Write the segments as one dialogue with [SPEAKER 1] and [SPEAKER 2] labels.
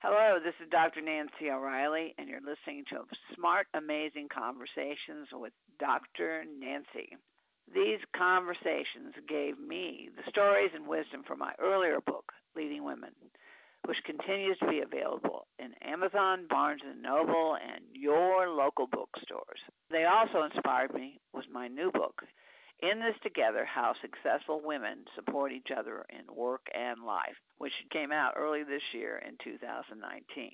[SPEAKER 1] Hello, this is Dr. Nancy O'Reilly, and you're listening to Smart, Amazing Conversations with Dr. Nancy. These conversations gave me the stories and wisdom from my earlier book, Leading Women, which continues to be available in Amazon, Barnes & Noble, and your local bookstores. They also inspired me with my new book, In This Together How Successful Women Support Each Other in Work and Life, which came out early this year in 2019.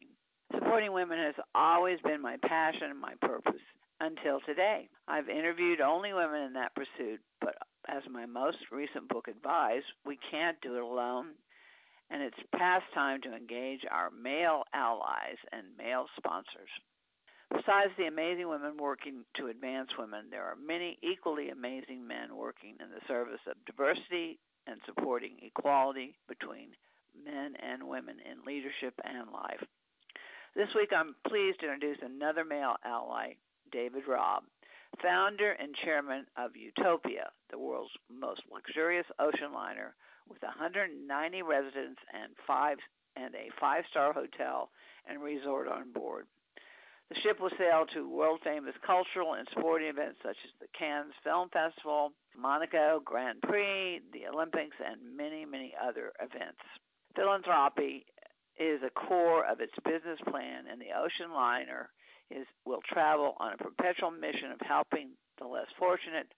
[SPEAKER 1] Supporting women has always been my passion and my purpose until today. I've interviewed only women in that pursuit, but as my most recent book advised, we can't do it alone, and it's past time to engage our male allies and male sponsors. Besides the amazing women working to advance women, there are many equally amazing men working in the service of diversity and supporting equality between men and women in leadership and life. This week, I'm pleased to introduce another male ally, David Robb, founder and chairman of Utopia, the world's most luxurious ocean liner with 190 residents and five and a five-star hotel and resort on board. The ship will sail to world famous cultural and sporting events such as the Cannes Film Festival, Monaco Grand Prix, the Olympics, and many, many other events. Philanthropy is a core of its business plan, and the ocean liner is will travel on a perpetual mission of helping the less fortunate,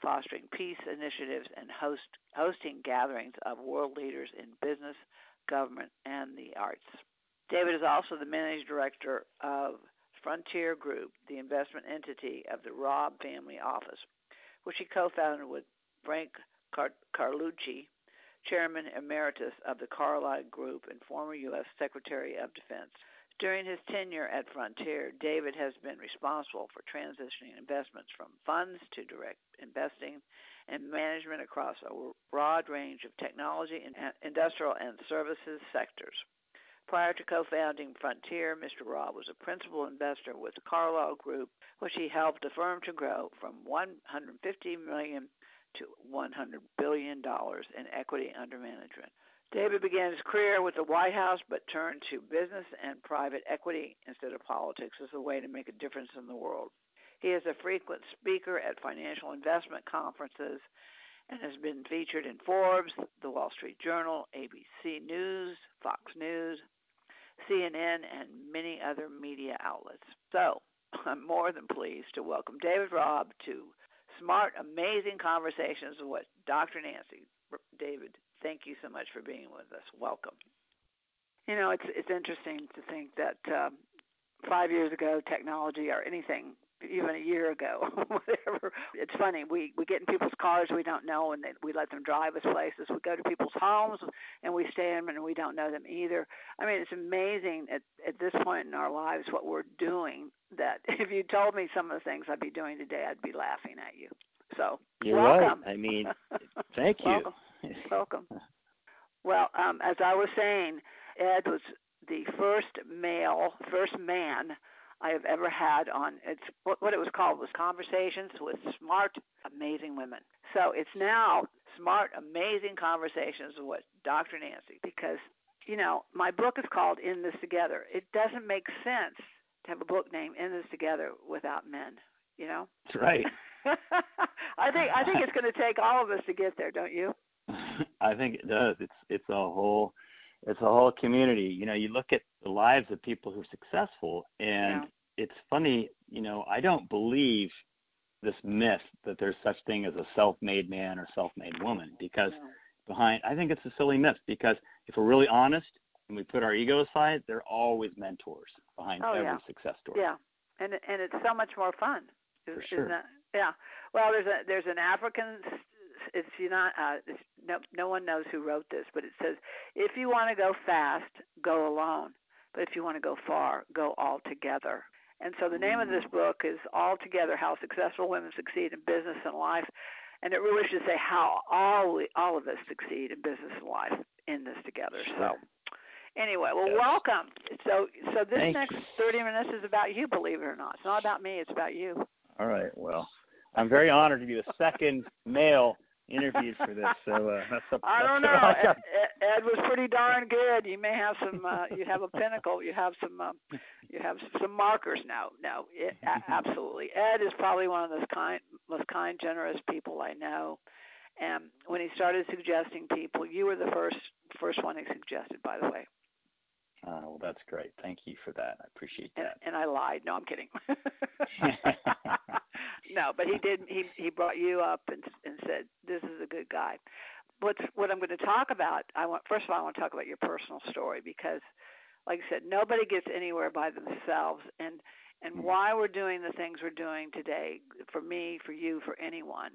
[SPEAKER 1] fostering peace initiatives, and host, hosting gatherings of world leaders in business, government, and the arts. David is also the managing director of Frontier Group, the investment entity of the Robb Family Office, which he co-founded with Frank Car- Carlucci, chairman emeritus of the Carlyle Group and former U.S. Secretary of Defense. During his tenure at Frontier, David has been responsible for transitioning investments from funds to direct investing and management across a broad range of technology and industrial and services sectors. Prior to co-founding Frontier, Mr. Robb was a principal investor with the Carlyle Group, which he helped the firm to grow from 150 million to 100 billion dollars in equity under management. David began his career with the White House, but turned to business and private equity instead of politics as a way to make a difference in the world. He is a frequent speaker at financial investment conferences and has been featured in Forbes, The Wall Street Journal, ABC News, Fox News, CNN, and many other media outlets. So, I'm more than pleased to welcome David Robb to Smart, Amazing Conversations with Dr. Nancy. David, thank you so much for being with us. Welcome. You know, it's it's interesting to think that um, five years ago, technology or anything even a year ago, whatever. It's funny. We we get in people's cars we don't know, and they, we let them drive us places. We go to people's homes and we stay in them, and we don't know them either. I mean, it's amazing at at this point in our lives what we're doing. That if you told me some of the things I'd be doing today, I'd be laughing at you. So
[SPEAKER 2] you're
[SPEAKER 1] welcome.
[SPEAKER 2] right. I mean, thank you.
[SPEAKER 1] welcome. welcome. Well, um, as I was saying, Ed was the first male, first man I have ever had on it's what, what it was called was conversations with smart, amazing women. So it's now smart, amazing conversations with Dr. Nancy because you know my book is called In This Together. It doesn't make sense to have a book named In This Together without men. You know.
[SPEAKER 2] That's right.
[SPEAKER 1] I think I think it's going to take all of us to get there, don't you?
[SPEAKER 2] I think it does. It's it's a whole it's a whole community. You know, you look at the lives of people who are successful, and yeah. it's funny. You know, I don't believe this myth that there's such thing as a self-made man or self-made woman because yeah. behind I think it's a silly myth because if we're really honest and we put our ego aside, there are always mentors behind
[SPEAKER 1] oh,
[SPEAKER 2] every
[SPEAKER 1] yeah.
[SPEAKER 2] success story.
[SPEAKER 1] Yeah, and and it's so much more fun.
[SPEAKER 2] For sure.
[SPEAKER 1] That, yeah. Well, there's a there's an African it's you not uh, it's, no no one knows who wrote this, but it says if you want to go fast, go alone. But if you want to go far, go all together. And so the name of this book is All Together: How Successful Women Succeed in Business and Life. And it really should say how all we, all of us succeed in business and life in this together. So anyway, well, welcome. So so this
[SPEAKER 2] Thanks.
[SPEAKER 1] next 30 minutes is about you, believe it or not. It's not about me, it's about you.
[SPEAKER 2] All right. Well, I'm very honored to be the second male interviewed for this, so uh, that's a.
[SPEAKER 1] I don't
[SPEAKER 2] know.
[SPEAKER 1] Ed, Ed, was pretty darn good. You may have some. Uh, you have a pinnacle. You have some. Um, you have some markers now. No, it, absolutely. Ed is probably one of those kind, most kind, generous people I know. And when he started suggesting people, you were the first first one he suggested. By the way.
[SPEAKER 2] Uh, well, that's great. Thank you for that. I appreciate that.
[SPEAKER 1] And, and I lied. No, I'm kidding. no, but he did. He he brought you up and and said this is a good guy. What's what I'm going to talk about? I want first of all I want to talk about your personal story because, like I said, nobody gets anywhere by themselves, and and mm-hmm. why we're doing the things we're doing today for me, for you, for anyone.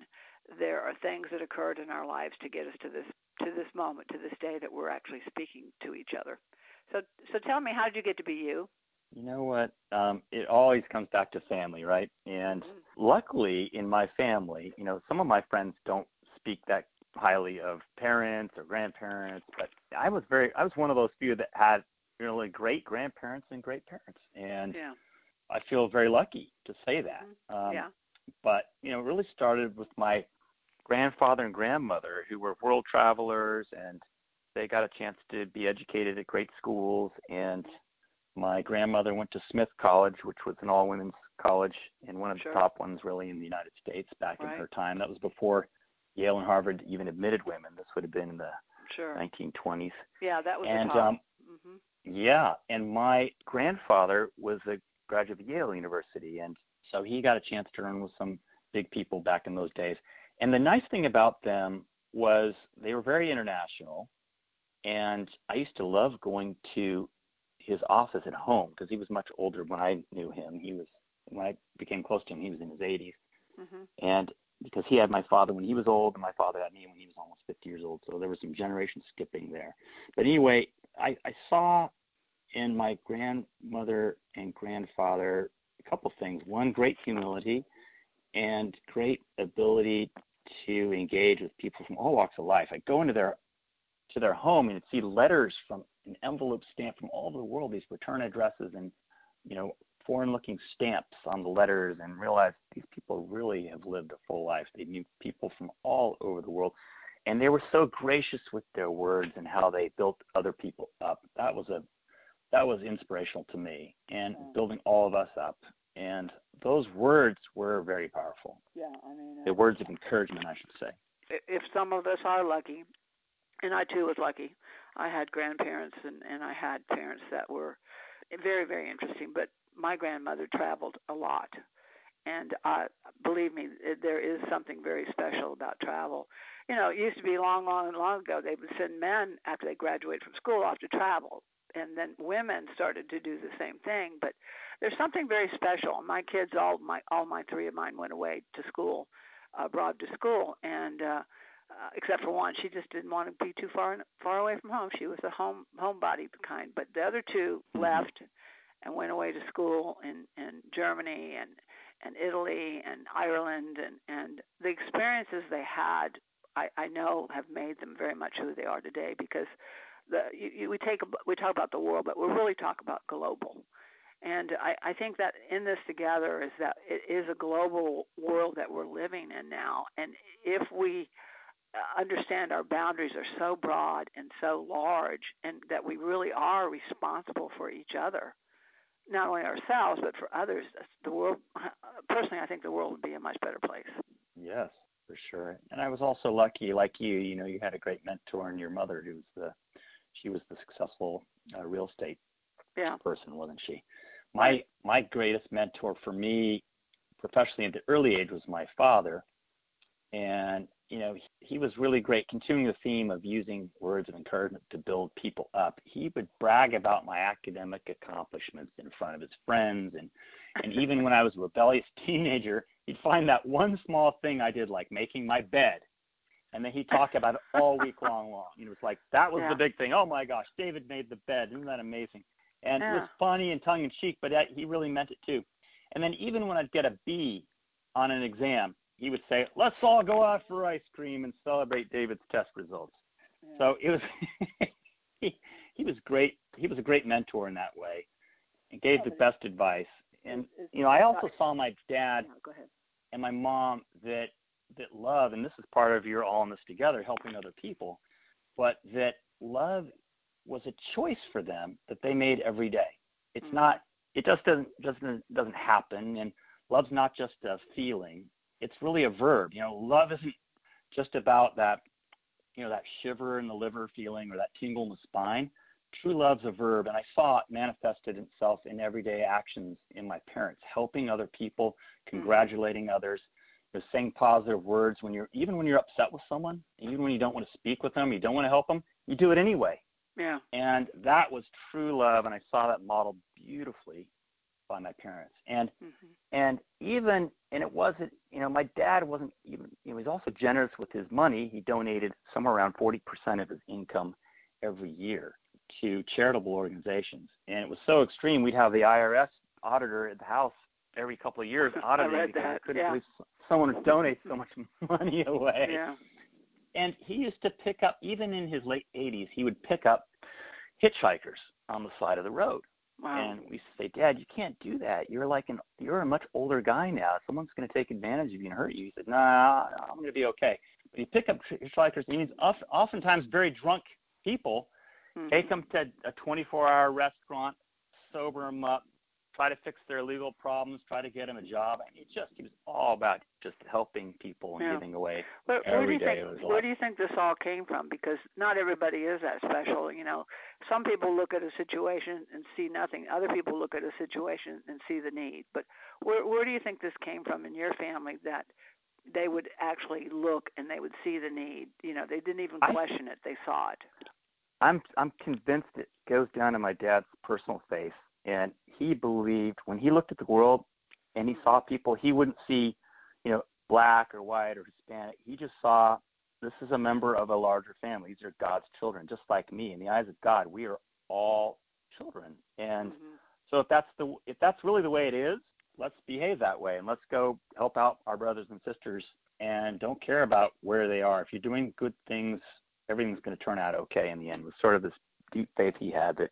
[SPEAKER 1] There are things that occurred in our lives to get us to this to this moment, to this day that we're actually speaking to each other. So, so tell me, how did you get to be you?
[SPEAKER 2] You know what? Um, it always comes back to family, right? And mm-hmm. luckily, in my family, you know, some of my friends don't speak that highly of parents or grandparents, but I was very, I was one of those few that had really great grandparents and great parents, and
[SPEAKER 1] yeah.
[SPEAKER 2] I feel very lucky to say that.
[SPEAKER 1] Mm-hmm. Um, yeah.
[SPEAKER 2] But you know, it really started with my grandfather and grandmother, who were world travelers and they got a chance to be educated at great schools and my grandmother went to Smith College, which was an all women's college and one of
[SPEAKER 1] sure.
[SPEAKER 2] the top ones really in the United States back
[SPEAKER 1] right.
[SPEAKER 2] in her time. That was before Yale and Harvard even admitted women. This would have been in the
[SPEAKER 1] sure.
[SPEAKER 2] 1920s.
[SPEAKER 1] Yeah, that was
[SPEAKER 2] and
[SPEAKER 1] um
[SPEAKER 2] mm-hmm. yeah, and my grandfather was a graduate of Yale University and so he got a chance to learn with some big people back in those days. And the nice thing about them was they were very international and I used to love going to his office at home because he was much older when I knew him. He was when I became close to him, he was in his 80s,
[SPEAKER 1] mm-hmm.
[SPEAKER 2] and because he had my father when he was old, and my father had me when he was almost 50 years old, so there was some generation skipping there. But anyway, I, I saw in my grandmother and grandfather a couple things. One, great humility, and great ability to engage with people from all walks of life. I go into their to their home and see letters from an envelope stamp from all over the world, these return addresses and you know foreign looking stamps on the letters and realized these people really have lived a full life. They knew people from all over the world. And they were so gracious with their words and how they built other people up. That was a that was inspirational to me and
[SPEAKER 1] yeah.
[SPEAKER 2] building all of us up. And those words were very powerful.
[SPEAKER 1] Yeah, I mean
[SPEAKER 2] the uh, words of encouragement, I should say.
[SPEAKER 1] If some of us are lucky and I too was lucky. I had grandparents and and I had parents that were very very interesting. But my grandmother traveled a lot, and uh, believe me, there is something very special about travel. You know, it used to be long, long, long ago. They would send men after they graduated from school off to travel, and then women started to do the same thing. But there's something very special. My kids, all my all my three of mine went away to school, abroad to school, and uh, uh, except for one, she just didn't want to be too far far away from home. She was a home homebody kind, but the other 2
[SPEAKER 2] mm-hmm.
[SPEAKER 1] left and went away to school in in Germany and and Italy and Ireland and and the experiences they had, I I know have made them very much who they are today because the you, you, we take we talk about the world, but we really talk about global. And I, I think that in this together is that it is a global world that we're living in now. And if we understand our boundaries are so broad and so large, and that we really are responsible for each other, not only ourselves but for others. The world, personally, I think the world would be a much better place.
[SPEAKER 2] Yes, for sure. And I was also lucky, like you. You know, you had a great mentor in your mother, who was the, she was the successful uh, real estate
[SPEAKER 1] yeah.
[SPEAKER 2] person, wasn't she? My my greatest mentor for me, professionally at the early age, was my father, and you know, he was really great, continuing the theme of using words of encouragement to build people up. He would brag about my academic accomplishments in front of his friends, and and even when I was a rebellious teenager, he'd find that one small thing I did, like making my bed, and then he'd talk about it all week long. Long, you know, it's like that was
[SPEAKER 1] yeah.
[SPEAKER 2] the big thing. Oh my gosh, David made the bed! Isn't that amazing? And
[SPEAKER 1] yeah.
[SPEAKER 2] it was funny and tongue in cheek, but uh, he really meant it too. And then even when I'd get a B on an exam, he would say, "Let's all go out for ice cream and celebrate David's test results."
[SPEAKER 1] Yeah.
[SPEAKER 2] So it was he he was great. He was a great mentor in that way, and gave
[SPEAKER 1] yeah,
[SPEAKER 2] the best advice. And
[SPEAKER 1] it's,
[SPEAKER 2] you know, I also saw my dad
[SPEAKER 1] yeah,
[SPEAKER 2] and my mom that that love, and this is part of your all in this together, helping other people, but that love was a choice for them that they made every day. It's mm-hmm. not. It just doesn't just doesn't doesn't happen, and love's not just a feeling. It's really a verb. You know, love isn't just about that. You know, that shiver in the liver feeling or that tingle in the spine. True love's a verb, and I saw it manifested itself in everyday actions in my parents, helping other people, mm-hmm. congratulating mm-hmm. others, you know, saying positive words when you're even when you're upset with someone, even when you don't want to speak with them, you don't want to help them, you do it anyway.
[SPEAKER 1] Yeah.
[SPEAKER 2] And that was true love, and I saw that modeled beautifully by my parents. And mm-hmm. and even and it wasn't you know my dad wasn't even he was also generous with his money. He donated somewhere around forty percent of his income every year to charitable organizations. And it was so extreme we'd have the IRS auditor at the house every couple of years auditing because
[SPEAKER 1] I
[SPEAKER 2] couldn't
[SPEAKER 1] yeah.
[SPEAKER 2] believe someone would donate so much money away.
[SPEAKER 1] Yeah.
[SPEAKER 2] And he used to pick up even in his late 80s, he would pick up hitchhikers on the side of the road
[SPEAKER 1] Wow.
[SPEAKER 2] And we say, Dad, you can't do that. You're like an you're a much older guy now. Someone's going to take advantage of you and hurt you. He said, Nah, I'm going to be okay. But you pick up hitchhikers. And he's oftentimes very drunk people. Mm-hmm. Take them to a 24-hour restaurant, sober them up, try to fix their legal problems, try to get him a job. I mean, just he was all about just helping people and
[SPEAKER 1] yeah.
[SPEAKER 2] giving away
[SPEAKER 1] where
[SPEAKER 2] do
[SPEAKER 1] you think
[SPEAKER 2] where
[SPEAKER 1] do you think this all came from? Because not everybody is that special. You know, some people look at a situation and see nothing. Other people look at a situation and see the need. But where where do you think this came from in your family that they would actually look and they would see the need? You know, they didn't even question
[SPEAKER 2] I,
[SPEAKER 1] it; they saw it.
[SPEAKER 2] I'm I'm convinced it goes down to my dad's personal faith and he believed when he looked at the world and he saw people, he wouldn't see, you know, black or white or Hispanic. He just saw this is a member of a larger family. These are God's children, just like me. In the eyes of God, we are all children. And
[SPEAKER 1] mm-hmm.
[SPEAKER 2] so if that's the if that's really the way it is, let's behave that way and let's go help out our brothers and sisters and don't care about where they are. If you're doing good things, everything's going to turn out okay in the end. It was sort of this deep faith he had that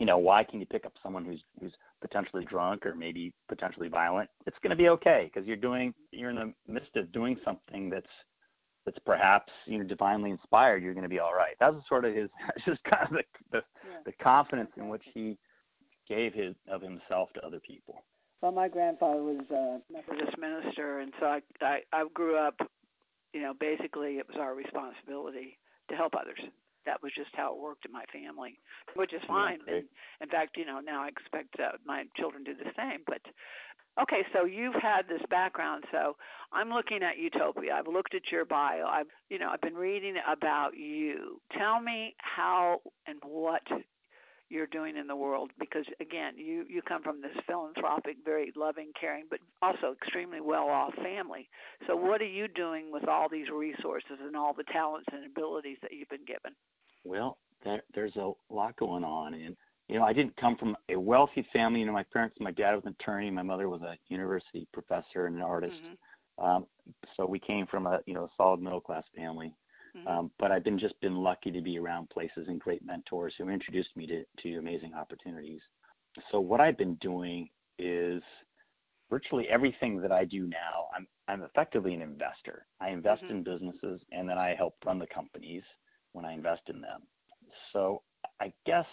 [SPEAKER 2] you know, why can you pick up someone who's who's potentially drunk or maybe potentially violent? It's going to be okay because you're doing you're in the midst of doing something that's that's perhaps you know divinely inspired. You're going to be all right. That was sort of his just kind of the the,
[SPEAKER 1] yeah.
[SPEAKER 2] the confidence in which he gave his of himself to other people.
[SPEAKER 1] Well, my grandfather was a Methodist minister, and so I, I I grew up, you know, basically it was our responsibility to help others that was just how it worked in my family, which is fine. And in fact, you know, now I expect uh, my children to do the same. But okay, so you've had this background. So I'm looking at Utopia. I've looked at your bio. I've, you know, I've been reading about you. Tell me how and what you're doing in the world because again you you come from this philanthropic very loving caring but also extremely well off family so what are you doing with all these resources and all the talents and abilities that you've been given
[SPEAKER 2] well there, there's a lot going on and you know i didn't come from a wealthy family you know my parents my dad was an attorney my mother was a university professor and an artist
[SPEAKER 1] mm-hmm.
[SPEAKER 2] um so we came from a you know solid middle class family. Um, but I've been just been lucky to be around places and great mentors who introduced me to, to amazing opportunities. So what I've been doing is virtually everything that I do now. I'm I'm effectively an investor. I invest
[SPEAKER 1] mm-hmm.
[SPEAKER 2] in businesses and then I help run the companies when I invest in them. So I guess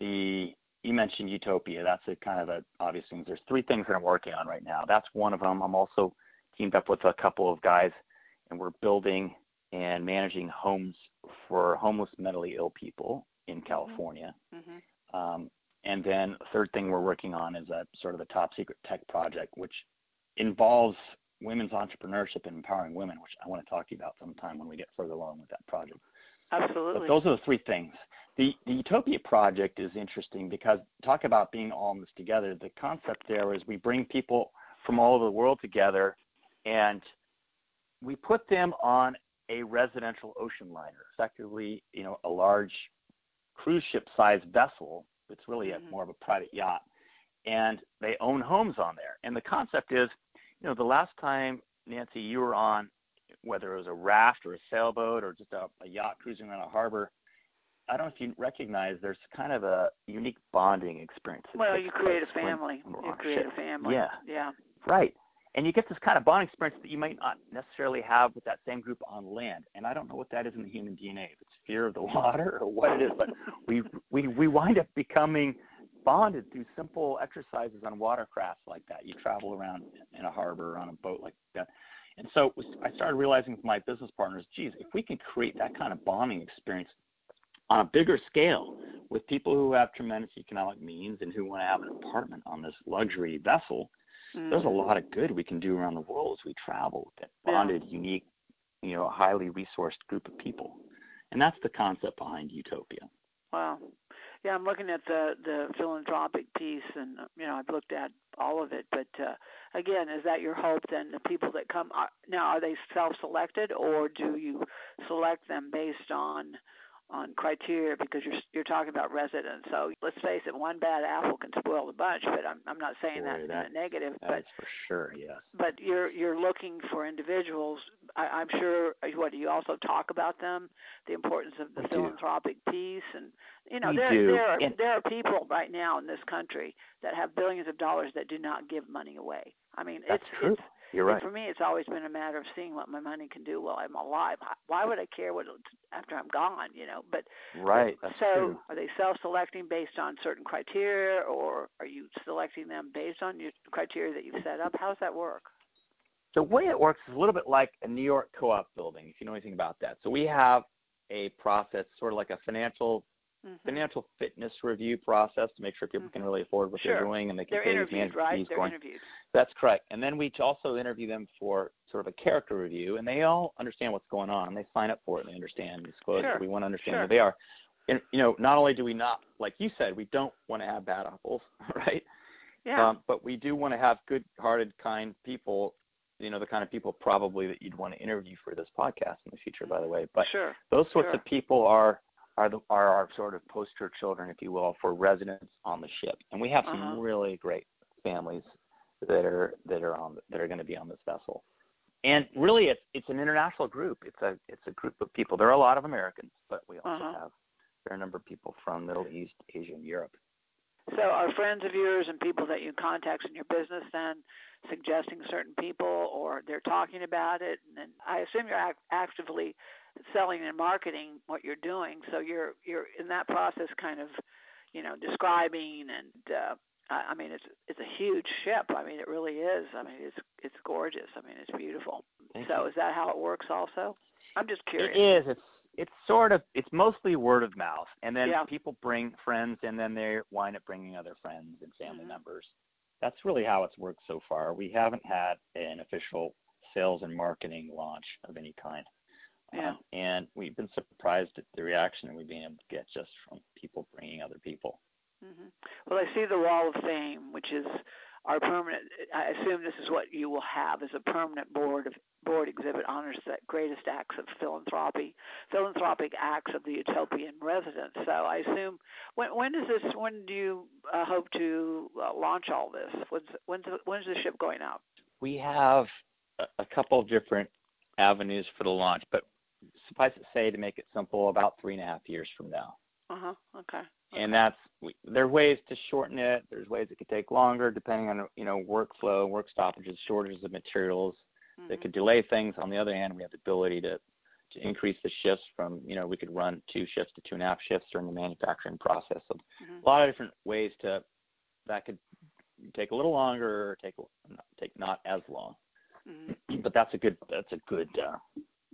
[SPEAKER 2] the you mentioned Utopia. That's a kind of a obvious thing. There's three things that I'm working on right now. That's one of them. I'm also teamed up with a couple of guys, and we're building and managing homes for homeless mentally ill people in
[SPEAKER 1] mm-hmm.
[SPEAKER 2] California.
[SPEAKER 1] Mm-hmm.
[SPEAKER 2] Um, and then the third thing we're working on is a sort of a top secret tech project, which involves women's entrepreneurship and empowering women, which I want to talk to you about sometime when we get further along with that project.
[SPEAKER 1] Absolutely.
[SPEAKER 2] But those are the three things. The, the Utopia project is interesting because talk about being all in this together. The concept there is we bring people from all over the world together and we put them on a residential ocean liner, effectively, you know, a large cruise ship sized vessel. It's really
[SPEAKER 1] mm-hmm.
[SPEAKER 2] a, more of a private yacht. And they own homes on there. And the concept is, you know, the last time, Nancy, you were on, whether it was a raft or a sailboat or just a, a yacht cruising around a harbor, I don't know if you recognize there's kind of a unique bonding experience.
[SPEAKER 1] Well, you create a family. You create
[SPEAKER 2] ship.
[SPEAKER 1] a family.
[SPEAKER 2] Yeah.
[SPEAKER 1] Yeah.
[SPEAKER 2] Right. And you get this kind of bonding experience that you might not necessarily have with that same group on land. And I don't know what that is in the human DNA, if it's fear of the water or what it is, but we we we wind up becoming bonded through simple exercises on watercrafts like that. You travel around in a harbor or on a boat like that. And so I started realizing with my business partners, geez, if we can create that kind of bonding experience on a bigger scale with people who have tremendous economic means and who want to have an apartment on this luxury vessel, mm. there's a lot of good we can do around the world as we travel that bonded, yeah. unique, you know, highly resourced group of people. And that's the concept behind Utopia.
[SPEAKER 1] Wow. Yeah, I'm looking at the the philanthropic piece, and you know I've looked at all of it. But uh, again, is that your hope? Then the people that come are, now are they self-selected, or do you select them based on on criteria because you're you're talking about residents. So let's face it, one bad apple can spoil the bunch. But I'm I'm not saying Boy, that, that in a negative.
[SPEAKER 2] That's but, for sure, yes.
[SPEAKER 1] But you're you're looking for individuals. I, I'm sure. Uh, what do you also talk about them? The importance of the we philanthropic do. piece, and you know
[SPEAKER 2] we
[SPEAKER 1] there
[SPEAKER 2] do.
[SPEAKER 1] there are and, there are people right now in this country that have billions of dollars that do not give money away. I mean,
[SPEAKER 2] that's
[SPEAKER 1] it's
[SPEAKER 2] true.
[SPEAKER 1] it's
[SPEAKER 2] you're right.
[SPEAKER 1] For me, it's always been a matter of seeing what my money can do while I'm alive. Why would I care what after I'm gone? You know, but
[SPEAKER 2] right. That's
[SPEAKER 1] so
[SPEAKER 2] true.
[SPEAKER 1] are they self-selecting based on certain criteria, or are you selecting them based on your criteria that you've set up? How does that work?
[SPEAKER 2] The way it works is a little bit like a New York co-op building, if you know anything about that. So we have a process, sort of like a financial mm-hmm. financial fitness review process to make sure people mm-hmm. can really afford what
[SPEAKER 1] sure.
[SPEAKER 2] they're doing and they can
[SPEAKER 1] they're
[SPEAKER 2] these
[SPEAKER 1] right? They're
[SPEAKER 2] going.
[SPEAKER 1] interviewed.
[SPEAKER 2] That's correct. And then we also interview them for sort of a character review, and they all understand what's going on. They sign up for it. And they understand disclosure.
[SPEAKER 1] Sure.
[SPEAKER 2] We want to understand
[SPEAKER 1] sure.
[SPEAKER 2] who they are. And you know, not only do we not, like you said, we don't want to have bad apples, right?
[SPEAKER 1] Yeah.
[SPEAKER 2] Um, but we do want to have good-hearted, kind people you know the kind of people probably that you'd want to interview for this podcast in the future by the way but
[SPEAKER 1] sure.
[SPEAKER 2] those sorts
[SPEAKER 1] sure.
[SPEAKER 2] of people are are the are our sort of poster children, if you will, for residents on the ship. And we have some
[SPEAKER 1] uh-huh.
[SPEAKER 2] really great families that are that are on that are going to be on this vessel. And really, it's it's an international group. It's a it's a group of people. There are a lot of Americans, but we also
[SPEAKER 1] uh-huh.
[SPEAKER 2] have a fair number of people from Middle East, Asia, and Europe.
[SPEAKER 1] So, are friends of yours and people that you contact in your business then suggesting certain people, or they're talking about it? And I assume you're act- actively selling and marketing what you're doing. So you're you're in that process, kind of, you know, describing and. Uh, I mean, it's it's a huge ship. I mean, it really is. I mean, it's it's gorgeous. I mean, it's beautiful.
[SPEAKER 2] Thank
[SPEAKER 1] so
[SPEAKER 2] you.
[SPEAKER 1] is that how it works? Also, I'm just curious.
[SPEAKER 2] It is. It's it's sort of it's mostly word of mouth, and then
[SPEAKER 1] yeah.
[SPEAKER 2] people bring friends, and then they wind up bringing other friends and family
[SPEAKER 1] mm-hmm.
[SPEAKER 2] members. That's really how it's worked so far. We haven't had an official sales and marketing launch of any kind.
[SPEAKER 1] Yeah.
[SPEAKER 2] Um, and we've been surprised at the reaction we've been able to get just from people bringing other people.
[SPEAKER 1] Mm-hmm. Well, I see the Wall of Fame, which is our permanent. I assume this is what you will have as a permanent board of board exhibit honors the greatest acts of philanthropy, philanthropic acts of the utopian residents. So I assume when when is this? When do you uh, hope to uh, launch all this? When's when's the, when's the ship going out?
[SPEAKER 2] We have a, a couple of different avenues for the launch, but suffice it to say, to make it simple, about three and a half years from now.
[SPEAKER 1] Uh huh. Okay.
[SPEAKER 2] And that's there are ways to shorten it. There's ways it could take longer, depending on you know workflow, work stoppages, shortages of materials
[SPEAKER 1] mm-hmm.
[SPEAKER 2] that could delay things. On the other hand, we have the ability to to increase the shifts from you know we could run two shifts to two and a half shifts during the manufacturing process. So
[SPEAKER 1] mm-hmm.
[SPEAKER 2] a lot of different ways to that could take a little longer or take take not as long.
[SPEAKER 1] Mm-hmm.
[SPEAKER 2] But that's a good that's a good uh,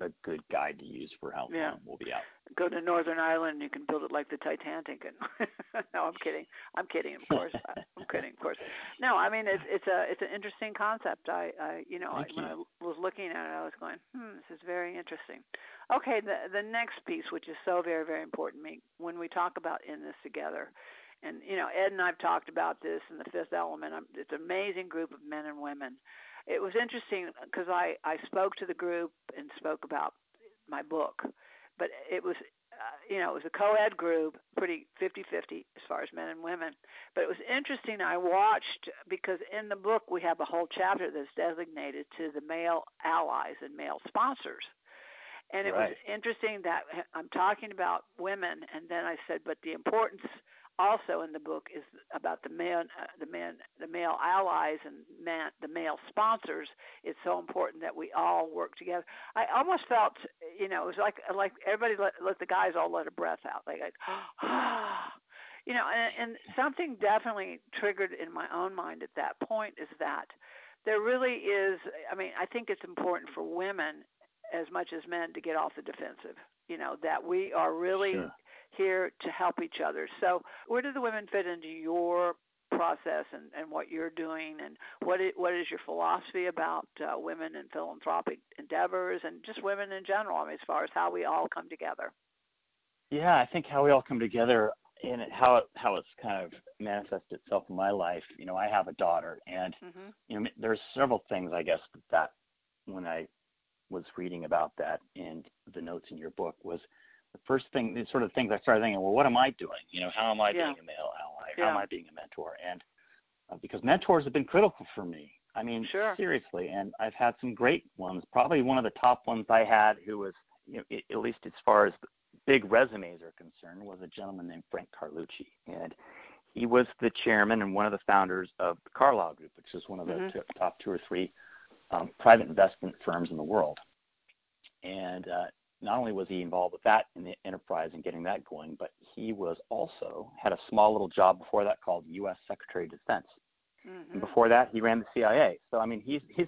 [SPEAKER 2] a good guide to use for how
[SPEAKER 1] yeah.
[SPEAKER 2] long we'll be out.
[SPEAKER 1] Go to Northern Ireland, you can build it like the Titanic. And no, I'm kidding. I'm kidding, of course. I'm kidding, of course. No, I mean it's it's a it's an interesting concept. I, I you know I, when
[SPEAKER 2] you.
[SPEAKER 1] I was looking at it, I was going, hmm, this is very interesting. Okay, the the next piece, which is so very very important to me, when we talk about in this together, and you know Ed and I've talked about this in the Fifth Element. It's an amazing group of men and women it was interesting because I I spoke to the group and spoke about my book, but it was uh, you know it was a co-ed group, pretty 50-50 as far as men and women. But it was interesting. I watched because in the book we have a whole chapter that's designated to the male allies and male sponsors. And it
[SPEAKER 2] right.
[SPEAKER 1] was interesting that I'm talking about women, and then I said, but the importance also in the book is about the man, uh, the men, the male allies and man, the male sponsors. It's so important that we all work together. I almost felt, you know, it was like like everybody let, let the guys all let a breath out. Like, like ah. You know, and, and something definitely triggered in my own mind at that point is that there really is. I mean, I think it's important for women as much as men to get off the defensive. You know, that we are really
[SPEAKER 2] sure.
[SPEAKER 1] Here to help each other. So, where do the women fit into your process and, and what you're doing and what is, what is your philosophy about uh, women and philanthropic endeavors and just women in general I mean, as far as how we all come together
[SPEAKER 2] yeah i think how we all come together and how it, how it's kind of manifested itself in my life you know i have a daughter and
[SPEAKER 1] mm-hmm.
[SPEAKER 2] you know there's several things i guess that when i was reading about that and the notes in your book was the first thing, the sort of things I started thinking, well, what am I doing? You know, how am I
[SPEAKER 1] yeah.
[SPEAKER 2] being a male ally?
[SPEAKER 1] Yeah.
[SPEAKER 2] How am I being a mentor? And uh, because mentors have been critical for me. I mean,
[SPEAKER 1] sure.
[SPEAKER 2] seriously, and I've had some great ones. Probably one of the top ones I had, who was, you know, at least as far as big resumes are concerned, was a gentleman named Frank Carlucci, and he was the chairman and one of the founders of the Carlyle Group, which is one of the
[SPEAKER 1] mm-hmm.
[SPEAKER 2] top two or three um, private investment firms in the world. And uh, not only was he involved with that in the enterprise and getting that going, but he was also had a small little job before that called U.S. Secretary of Defense.
[SPEAKER 1] Mm-hmm.
[SPEAKER 2] And before that, he ran the CIA. So I mean, he's he's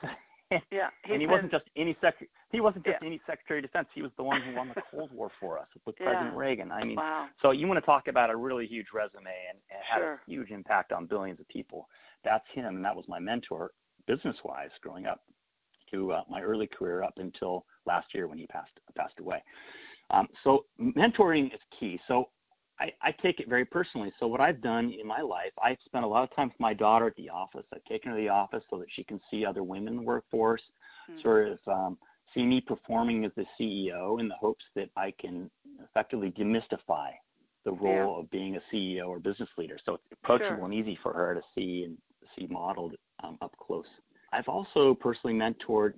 [SPEAKER 1] yeah,
[SPEAKER 2] and he wasn't just any sec he wasn't just
[SPEAKER 1] yeah.
[SPEAKER 2] any Secretary of Defense. He was the one who won the Cold War for us with
[SPEAKER 1] yeah.
[SPEAKER 2] President Reagan. I mean,
[SPEAKER 1] wow.
[SPEAKER 2] so you want to talk about a really huge resume and, and had
[SPEAKER 1] sure.
[SPEAKER 2] a huge impact on billions of people. That's him, and that was my mentor business-wise growing up to uh, my early career up until last year when he passed passed away. Um, so mentoring is key. So I, I, take it very personally. So what I've done in my life, I've spent a lot of time with my daughter at the office. I've taken her to the office so that she can see other women in the workforce,
[SPEAKER 1] mm-hmm.
[SPEAKER 2] sort of um, see me performing as the CEO in the hopes that I can effectively demystify the role
[SPEAKER 1] yeah.
[SPEAKER 2] of being a CEO or business leader. So it's approachable
[SPEAKER 1] sure.
[SPEAKER 2] and easy for her to see and see modeled um, up close. I've also personally mentored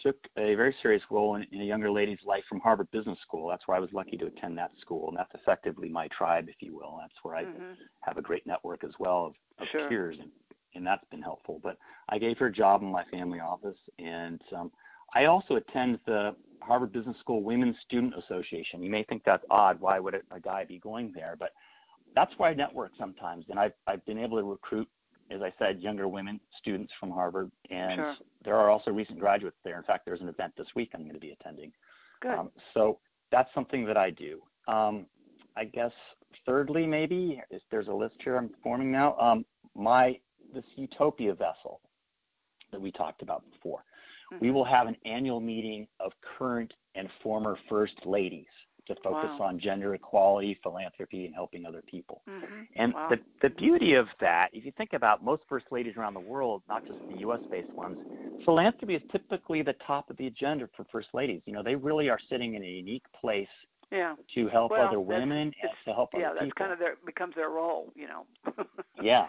[SPEAKER 2] took a very serious role in, in, a younger lady's life from Harvard Business School. That's where I was lucky to attend that school, and that's effectively my tribe, if you will. That's where I
[SPEAKER 1] mm-hmm.
[SPEAKER 2] have a great network as well of, of
[SPEAKER 1] sure.
[SPEAKER 2] peers, and, and that's been helpful. But I gave her a job in my family office, and um, I also attend the Harvard Business School Women's Student Association. You may think that's odd. Why would a guy be going there? But that's where I network sometimes, and I've I've been able to recruit as I said, younger women students from Harvard, and
[SPEAKER 1] sure.
[SPEAKER 2] there are also recent graduates there. In fact, there's an event this week I'm going to be attending.
[SPEAKER 1] Good.
[SPEAKER 2] Um, so that's something that I do. Um, I guess thirdly, maybe there's a list here I'm forming now. Um, my this Utopia vessel that we talked about before.
[SPEAKER 1] Mm-hmm.
[SPEAKER 2] We will have an annual meeting of current and former first ladies to focus
[SPEAKER 1] wow.
[SPEAKER 2] on gender equality, philanthropy, and helping other people.
[SPEAKER 1] Mm-hmm.
[SPEAKER 2] And
[SPEAKER 1] wow.
[SPEAKER 2] the, the beauty of that, if you think about most first ladies around the world, not just the U.S. based ones, philanthropy is typically the top of the agenda for first ladies. You know, they really are sitting in a unique place
[SPEAKER 1] yeah.
[SPEAKER 2] to help
[SPEAKER 1] well,
[SPEAKER 2] other women and to help
[SPEAKER 1] yeah,
[SPEAKER 2] other
[SPEAKER 1] that's kind of their becomes their role, you know.
[SPEAKER 2] yeah.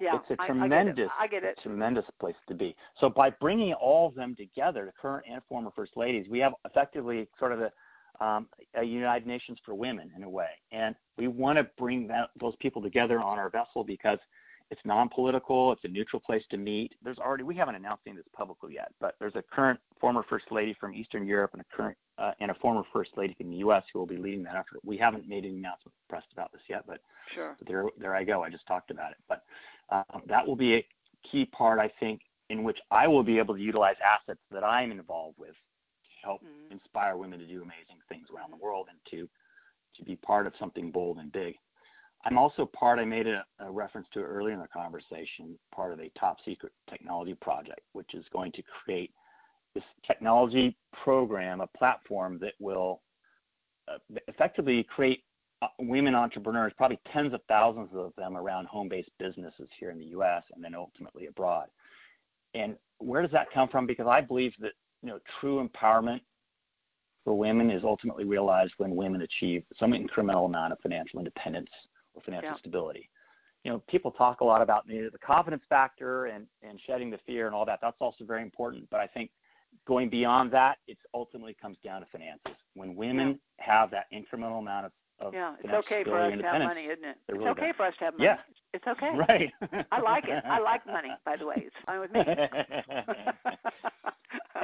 [SPEAKER 1] Yeah,
[SPEAKER 2] it's a tremendous,
[SPEAKER 1] I get it. I get it.
[SPEAKER 2] tremendous place to be. So by bringing all of them together, the current and former first ladies, we have effectively sort of a um, a United Nations for women in a way. And we want to bring that, those people together on our vessel because it's non-political. It's a neutral place to meet. There's already we haven't announced any of this publicly yet, but there's a current former first lady from Eastern Europe and a current uh, and a former first lady from the U.S. who will be leading that effort. We haven't made any announcement press about this yet, but
[SPEAKER 1] sure.
[SPEAKER 2] there there I go. I just talked about it, but um, that will be a key part, I think, in which I will be able to utilize assets that I'm involved with help
[SPEAKER 1] mm-hmm.
[SPEAKER 2] inspire women to do amazing things around the world and to to be part of something bold and big. I'm also part, I made a, a, reference to it earlier in the conversation, part of a top secret technology project, which is going to create this technology program, a platform that will uh, effectively create uh, women entrepreneurs, probably tens of thousands of them around home based businesses here in the US and then ultimately abroad. And where does that come from? Because I believe that you know, true empowerment for women is ultimately realized when women achieve some incremental amount of financial independence or financial
[SPEAKER 1] yeah.
[SPEAKER 2] stability. You know, people talk a lot about the, the confidence factor and, and shedding the fear and all that. That's also very important. But I think going beyond that, it ultimately comes down to finances. When women
[SPEAKER 1] yeah.
[SPEAKER 2] have that incremental amount of of
[SPEAKER 1] yeah, it's okay for us to have money, isn't it? It's
[SPEAKER 2] really
[SPEAKER 1] okay
[SPEAKER 2] bad.
[SPEAKER 1] for us to have money.
[SPEAKER 2] Yeah.
[SPEAKER 1] It's okay.
[SPEAKER 2] Right.
[SPEAKER 1] I like it. I like money, by the way. It's fine with me.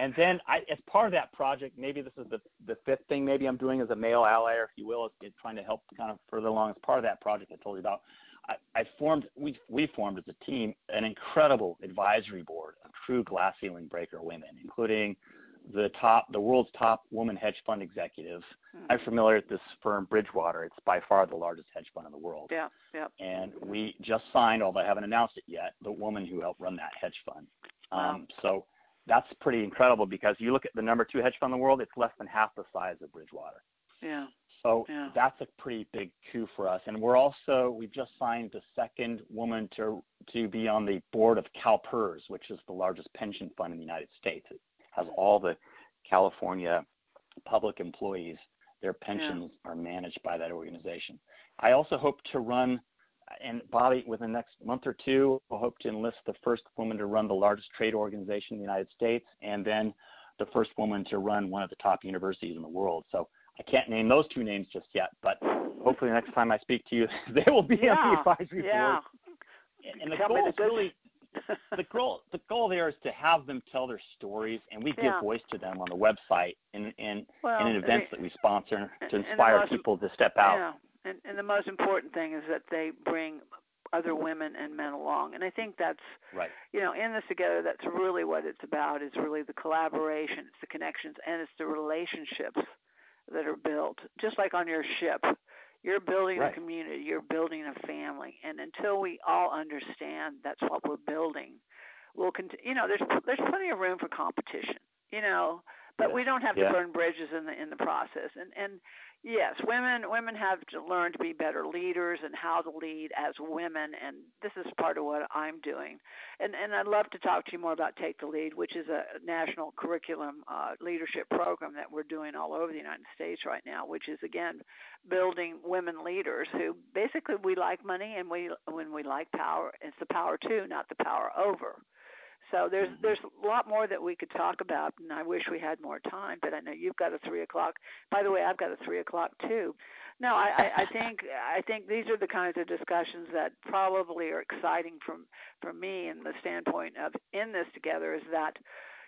[SPEAKER 2] and then I, as part of that project, maybe this is the the fifth thing maybe I'm doing as a male ally, or if you will, is trying to help kind of further along as part of that project I told you about. I, I formed we we formed as a team an incredible advisory board of true glass ceiling breaker women, including the top the world's top woman hedge fund executive.
[SPEAKER 1] Hmm.
[SPEAKER 2] I'm familiar with this firm Bridgewater. It's by far the largest hedge fund in the world.
[SPEAKER 1] Yeah, yeah.
[SPEAKER 2] And we just signed, although I haven't announced it yet, the woman who helped run that hedge fund.
[SPEAKER 1] Wow.
[SPEAKER 2] Um, so that's pretty incredible because you look at the number two hedge fund in the world, it's less than half the size of Bridgewater.
[SPEAKER 1] Yeah.
[SPEAKER 2] So
[SPEAKER 1] Yeah.
[SPEAKER 2] that's a pretty big coup for us. And we're also we've just signed the second woman to to be on the board of CalPERS, which is the largest pension fund in the United States. It has all the California public employees. Their pensions are managed by that organization. I also hope to run and Bobby, within the next month or two, we'll hope to enlist the first woman to run the largest trade organization in the United States, and then the first woman to run one of the top universities in the world. So I can't name those two names just yet, but hopefully next time I speak to you, they will be
[SPEAKER 1] yeah.
[SPEAKER 2] on the advisory
[SPEAKER 1] yeah.
[SPEAKER 2] board. And, and the goal
[SPEAKER 1] the
[SPEAKER 2] is really the goal the goal there is to have them tell their stories, and we give voice to them on the website and and,
[SPEAKER 1] well,
[SPEAKER 2] and in events that we sponsor to inspire people to step out.
[SPEAKER 1] And and the most important thing is that they bring other women and men along, and I think that's
[SPEAKER 2] Right.
[SPEAKER 1] you know in this together. That's really what it's about. Is really the collaboration, it's the connections, and it's the relationships that are built. Just like on your ship, you're building
[SPEAKER 2] Right.
[SPEAKER 1] a community, you're building a family, and until we all understand that's what we're building, we'll continue. You know, there's there's plenty of room for competition. You know, but we don't have
[SPEAKER 2] Yeah.
[SPEAKER 1] to burn bridges in the in the process. And and yes, women women have to learn to be better leaders and how to lead as women. And this is part of what I'm doing. And and I'd love to talk to you more about Take the Lead, which is a national curriculum uh, leadership program that we're doing all over the United States right now. Which is again building women leaders who basically we like money and we when we like power, it's the power to, not the power over. So there's
[SPEAKER 2] Mhm.
[SPEAKER 1] there's a lot more that we could talk about, and I wish we had more time. But I know you've got a three o'clock. By the way, I've got a three o'clock too. No, I, I, I think I think these are the kinds of discussions that probably are exciting from from me and the standpoint of in this together is that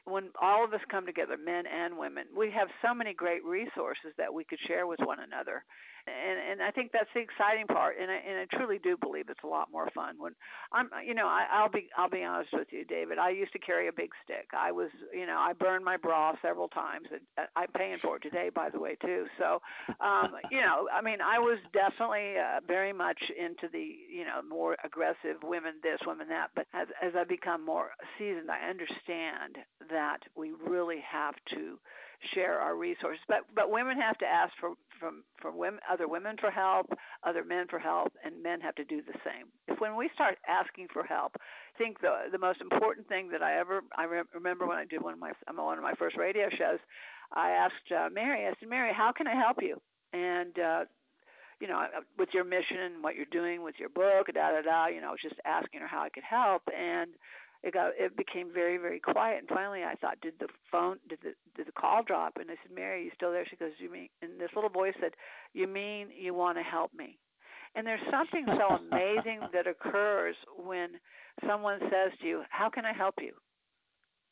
[SPEAKER 1] when all of us come together, men and women, we have so many great resources that we could share with one another, and and I think that's the exciting part. And I and I truly do believe it's a lot more fun when I'm you know I, I'll be I'll be honest with you, David. I used to carry a big stick. I was you know I burned my bra several times. And I'm paying for it today, by the way, too. So um, you know I mean I was definitely uh, very much into the you know more aggressive women this women that. But as as I become more seasoned, I understand that we really have to share our resources. But but women have to ask for from from women other women for help, other men for help, and men have to do the same. If when we start asking for help, I think the the most important thing that I ever I re- remember when I did one of my on one of my first radio shows, I asked uh, Mary. I said, Mary, how can I help you? And uh, you know, with your mission what you're doing with your book, da da da. You know, I was just asking her how I could help, and it got it became very very quiet. And finally i thought did the phone did the did the call drop? And i said mary are you still there? She goes you mean and this little voice said you mean you want to help me? And there's something so amazing that occurs when someone says to you how can i help you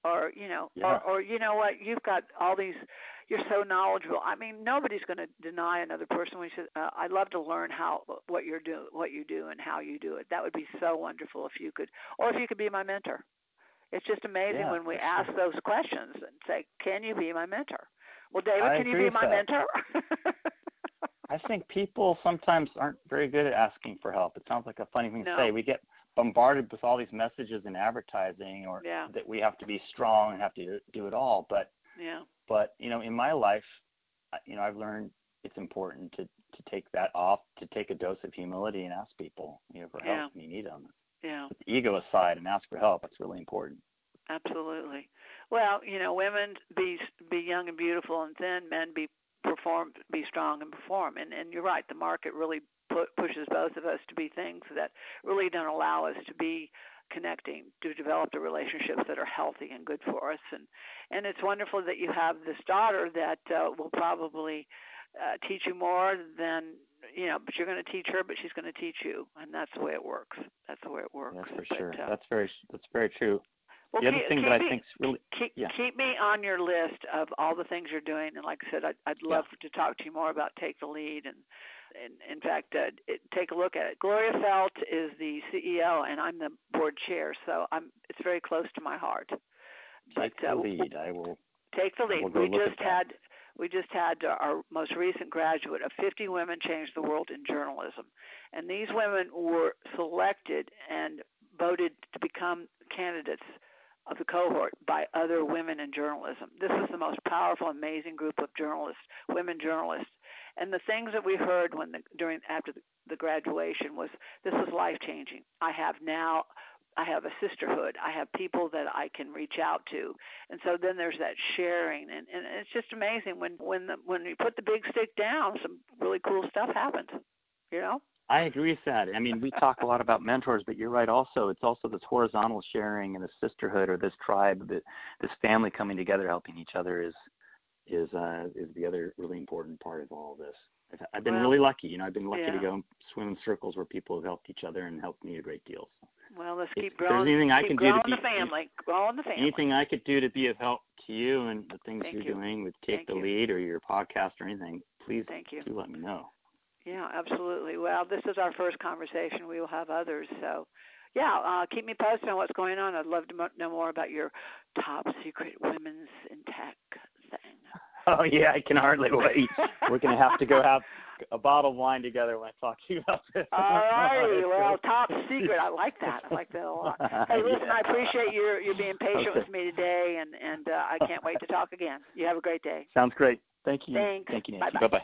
[SPEAKER 1] or you know
[SPEAKER 2] Yeah.
[SPEAKER 1] or or you know what you've got all these you're so knowledgeable i mean nobody's going to deny another person when you say uh, i'd love to learn how what you're doing what you do and how you do it that would be so wonderful if you could or if you could be my mentor it's just amazing
[SPEAKER 2] Yeah,
[SPEAKER 1] when we ask those questions and say can you be my mentor well david
[SPEAKER 2] I
[SPEAKER 1] can you be my
[SPEAKER 2] that.
[SPEAKER 1] mentor
[SPEAKER 2] I think people sometimes aren't very good at asking for help. It sounds like a funny thing
[SPEAKER 1] No.
[SPEAKER 2] to say. We get bombarded with all these messages in advertising or
[SPEAKER 1] Yeah.
[SPEAKER 2] that we have to be strong and have to do it all. But
[SPEAKER 1] yeah
[SPEAKER 2] but you know, in my life, you know, I've learned it's important to to take that off, to take a dose of humility and ask people, you know, for
[SPEAKER 1] Yeah.
[SPEAKER 2] help when you need them.
[SPEAKER 1] yeah
[SPEAKER 2] Put the ego aside and ask for help. That's really important.
[SPEAKER 1] Absolutely. Well, you know, women be be young and beautiful, and thin men be perform, be strong and perform. And and you're right. The market really pu- pushes both of us to be things that really don't allow us to be connecting to develop the relationships that are healthy and good for us. And and it's wonderful that you have this daughter that uh, will probably uh, teach you more than you know, but you're going to teach her, but she's going to teach you, and that's the way it works. That's the way it works.
[SPEAKER 2] That's for
[SPEAKER 1] but,
[SPEAKER 2] sure.
[SPEAKER 1] Uh,
[SPEAKER 2] that's very that's very true.
[SPEAKER 1] Well,
[SPEAKER 2] the other
[SPEAKER 1] keep,
[SPEAKER 2] thing
[SPEAKER 1] keep
[SPEAKER 2] that
[SPEAKER 1] me,
[SPEAKER 2] I think's really
[SPEAKER 1] keep,
[SPEAKER 2] yeah.
[SPEAKER 1] keep me on your list of all the things you're doing, and like I said, I'd, I'd love
[SPEAKER 2] Yeah.
[SPEAKER 1] to talk to you more about Take the Lead, and, and in fact, uh, it, take a look at it. Gloria Feldt is the CEO, and I'm the board chair, so I'm it's very close to my heart.
[SPEAKER 2] Take
[SPEAKER 1] but,
[SPEAKER 2] the
[SPEAKER 1] uh,
[SPEAKER 2] lead. I will.
[SPEAKER 1] Take the lead.
[SPEAKER 2] We'll
[SPEAKER 1] we just
[SPEAKER 2] that.
[SPEAKER 1] had we just had our most recent graduate of 50 women change the world in journalism, and these women were selected and voted to become candidates of the cohort by other women in journalism. This is the most powerful, amazing group of journalists, women journalists. And the things that we heard when the, during after the, the graduation was this is life changing. I have now I have a sisterhood. I have people that I can reach out to, and so then there's that sharing, and, and it's just amazing when when the, when you put the big stick down, some really cool stuff happens. You know.
[SPEAKER 2] I agree with that. I mean, we talk a lot about mentors, but you're right. Also, it's also this horizontal sharing and the sisterhood or this tribe, this family coming together, helping each other is is uh, is the other really important part of all of this. I've, I've been
[SPEAKER 1] Well,
[SPEAKER 2] really lucky. You know, I've been lucky
[SPEAKER 1] yeah.
[SPEAKER 2] to go and swim in circles where people have helped each other and helped me a great deal. So
[SPEAKER 1] Well, let's
[SPEAKER 2] If
[SPEAKER 1] keep
[SPEAKER 2] there's
[SPEAKER 1] growing.
[SPEAKER 2] anything I can do to be-
[SPEAKER 1] the family. Growing the family.
[SPEAKER 2] anything I could do to be of help to you and the things
[SPEAKER 1] Thank
[SPEAKER 2] you're
[SPEAKER 1] you.
[SPEAKER 2] doing with Take
[SPEAKER 1] Thank
[SPEAKER 2] the
[SPEAKER 1] you.
[SPEAKER 2] Lead or your podcast or anything, please
[SPEAKER 1] Thank you.
[SPEAKER 2] do let me know.
[SPEAKER 1] Yeah, absolutely. Well, this is our first conversation. We will have others. So, yeah, uh, keep me posted on what's going on. I'd love to know more about your top secret women's in tech.
[SPEAKER 2] Oh yeah, I can hardly wait. We're gonna have to go have a bottle of wine together when I talk to you about this.
[SPEAKER 1] All Well, top secret. I like that. I like that a lot. Hey, listen, I appreciate your you being patient
[SPEAKER 2] Okay.
[SPEAKER 1] with me today, and and uh, I can't wait to talk again. You have a great day.
[SPEAKER 2] Sounds great. Thank you.
[SPEAKER 1] Thanks.
[SPEAKER 2] Thank you, Nancy. Bye bye.